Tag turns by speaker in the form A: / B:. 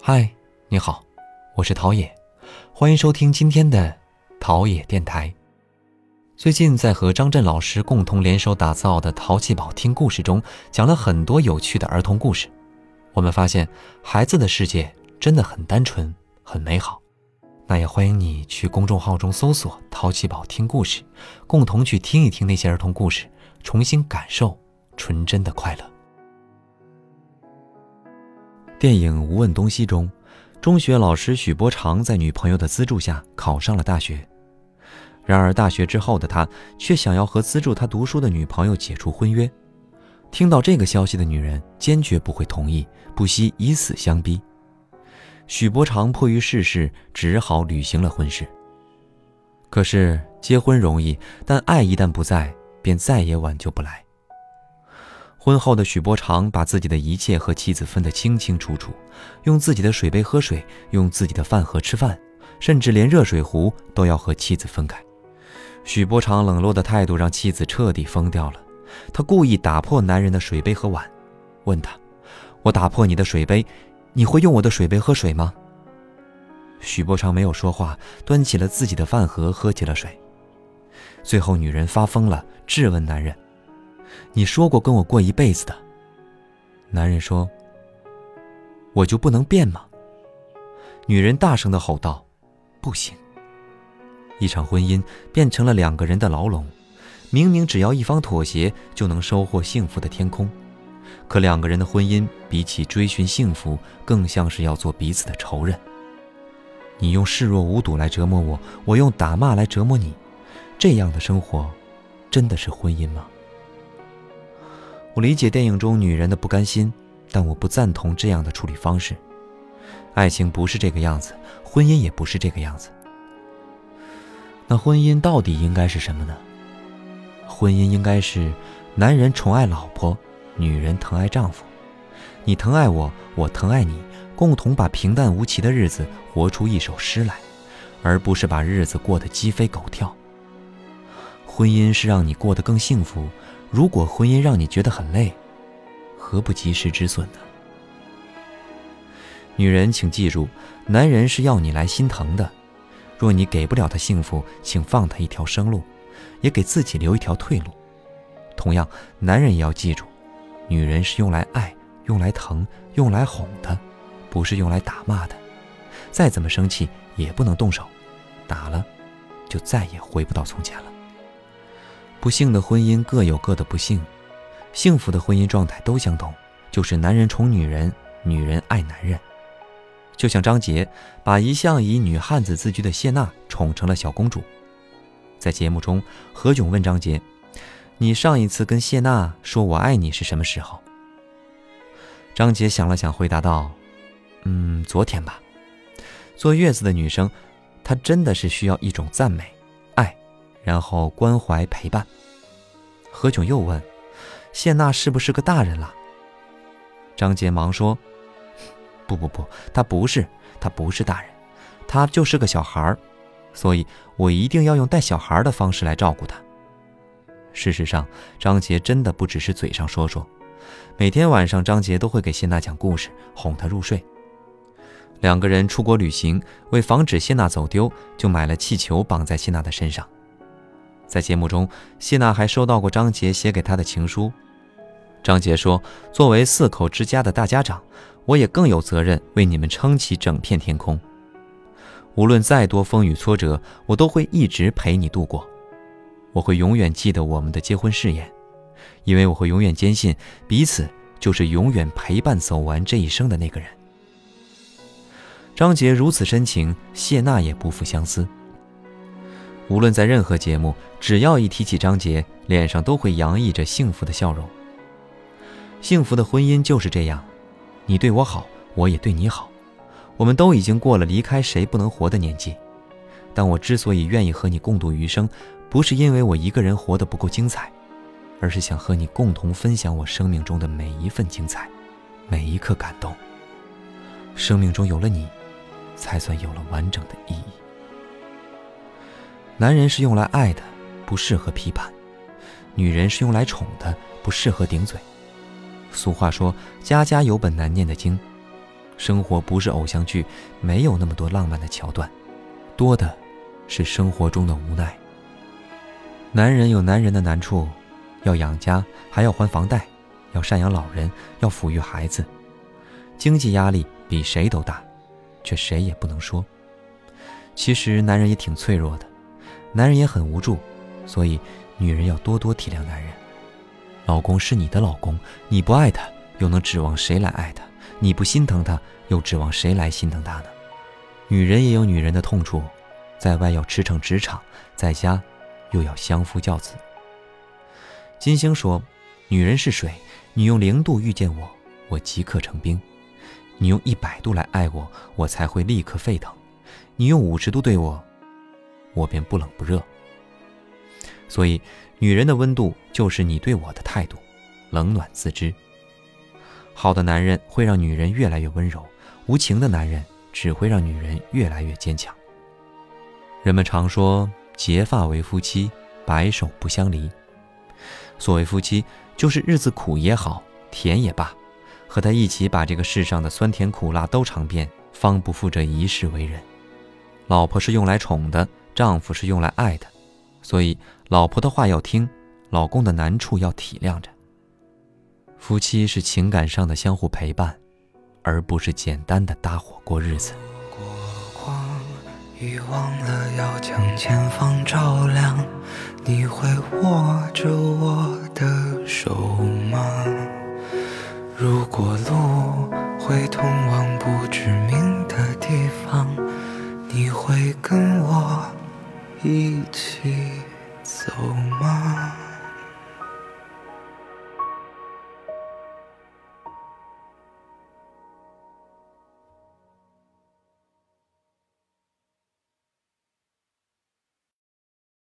A: 嗨，你好，我是陶冶，欢迎收听今天的陶冶电台。最近在和张震老师共同联手打造的《淘气堡听故事》中，讲了很多有趣的儿童故事。我们发现，孩子的世界真的很单纯，很美好。那也欢迎你去公众号中搜索“淘气堡听故事”，共同去听一听那些儿童故事，重新感受纯真的快乐。电影《无问东西》中，中学老师许伯常在女朋友的资助下考上了大学。然而，大学之后的他却想要和资助他读书的女朋友解除婚约。听到这个消息的女人坚决不会同意，不惜以死相逼。许伯常迫于世事，只好履行了婚事。可是，结婚容易，但爱一旦不在，便再也挽救不来。婚后的许伯常把自己的一切和妻子分得清清楚楚，用自己的水杯喝水，用自己的饭盒吃饭，甚至连热水壶都要和妻子分开。许伯常冷落的态度让妻子彻底疯掉了，他故意打破男人的水杯和碗，问他：“我打破你的水杯，你会用我的水杯喝水吗？”许伯常没有说话，端起了自己的饭盒喝起了水。最后，女人发疯了，质问男人。你说过跟我过一辈子的。男人说：“我就不能变吗？”女人大声的吼道：“不行！”一场婚姻变成了两个人的牢笼。明明只要一方妥协就能收获幸福的天空，可两个人的婚姻比起追寻幸福，更像是要做彼此的仇人。你用视若无睹来折磨我，我用打骂来折磨你，这样的生活，真的是婚姻吗？我理解电影中女人的不甘心，但我不赞同这样的处理方式。爱情不是这个样子，婚姻也不是这个样子。那婚姻到底应该是什么呢？婚姻应该是男人宠爱老婆，女人疼爱丈夫。你疼爱我，我疼爱你，共同把平淡无奇的日子活出一首诗来，而不是把日子过得鸡飞狗跳。婚姻是让你过得更幸福。如果婚姻让你觉得很累，何不及时止损呢？女人，请记住，男人是要你来心疼的。若你给不了他幸福，请放他一条生路，也给自己留一条退路。同样，男人也要记住，女人是用来爱、用来疼、用来哄的，不是用来打骂的。再怎么生气，也不能动手，打了，就再也回不到从前了。不幸的婚姻各有各的不幸，幸福的婚姻状态都相同，就是男人宠女人，女人爱男人。就像张杰把一向以女汉子自居的谢娜宠成了小公主。在节目中，何炅问张杰：“你上一次跟谢娜说我爱你是什么时候？”张杰想了想，回答道：“嗯，昨天吧。”坐月子的女生，她真的是需要一种赞美。然后关怀陪伴。何炅又问：“谢娜是不是个大人了？”张杰忙说：“不不不，她不是，她不是大人，她就是个小孩儿，所以我一定要用带小孩的方式来照顾她。”事实上，张杰真的不只是嘴上说说，每天晚上张杰都会给谢娜讲故事，哄她入睡。两个人出国旅行，为防止谢娜走丢，就买了气球绑在谢娜的身上。在节目中，谢娜还收到过张杰写给她的情书。张杰说：“作为四口之家的大家长，我也更有责任为你们撑起整片天空。无论再多风雨挫折，我都会一直陪你度过。我会永远记得我们的结婚誓言，因为我会永远坚信，彼此就是永远陪伴走完这一生的那个人。”张杰如此深情，谢娜也不负相思。无论在任何节目，只要一提起张杰，脸上都会洋溢着幸福的笑容。幸福的婚姻就是这样，你对我好，我也对你好。我们都已经过了离开谁不能活的年纪，但我之所以愿意和你共度余生，不是因为我一个人活得不够精彩，而是想和你共同分享我生命中的每一份精彩，每一刻感动。生命中有了你，才算有了完整的意义。男人是用来爱的，不适合批判；女人是用来宠的，不适合顶嘴。俗话说：“家家有本难念的经。”生活不是偶像剧，没有那么多浪漫的桥段，多的是生活中的无奈。男人有男人的难处，要养家，还要还房贷，要赡养老人，要抚育孩子，经济压力比谁都大，却谁也不能说。其实男人也挺脆弱的，男人也很无助，所以女人要多多体谅男人。老公是你的老公，你不爱他，又能指望谁来爱他？你不心疼他，又指望谁来心疼他呢？女人也有女人的痛处，在外要驰骋职场，在家又要相夫教子。金星说：“女人是水，你用零度遇见我，我即刻成冰；你用一百度来爱我，我才会立刻沸腾；你用五十度对我，我便不冷不热。所以，女人的温度就是你对我的态度，冷暖自知。”好的男人会让女人越来越温柔，无情的男人只会让女人越来越坚强。人们常说“结发为夫妻，白首不相离”。所谓夫妻，就是日子苦也好，甜也罢，和他一起把这个世上的酸甜苦辣都尝遍，方不负这一世为人。老婆是用来宠的，丈夫是用来爱的，所以老婆的话要听，老公的难处要体谅着。夫妻是情感上的相互陪伴，而不是简单的搭伙过日子。
B: 过光，遗忘了要将前方照亮，你会握着我的手吗？如果路会通往不知名的地方，你会跟我一起走吗？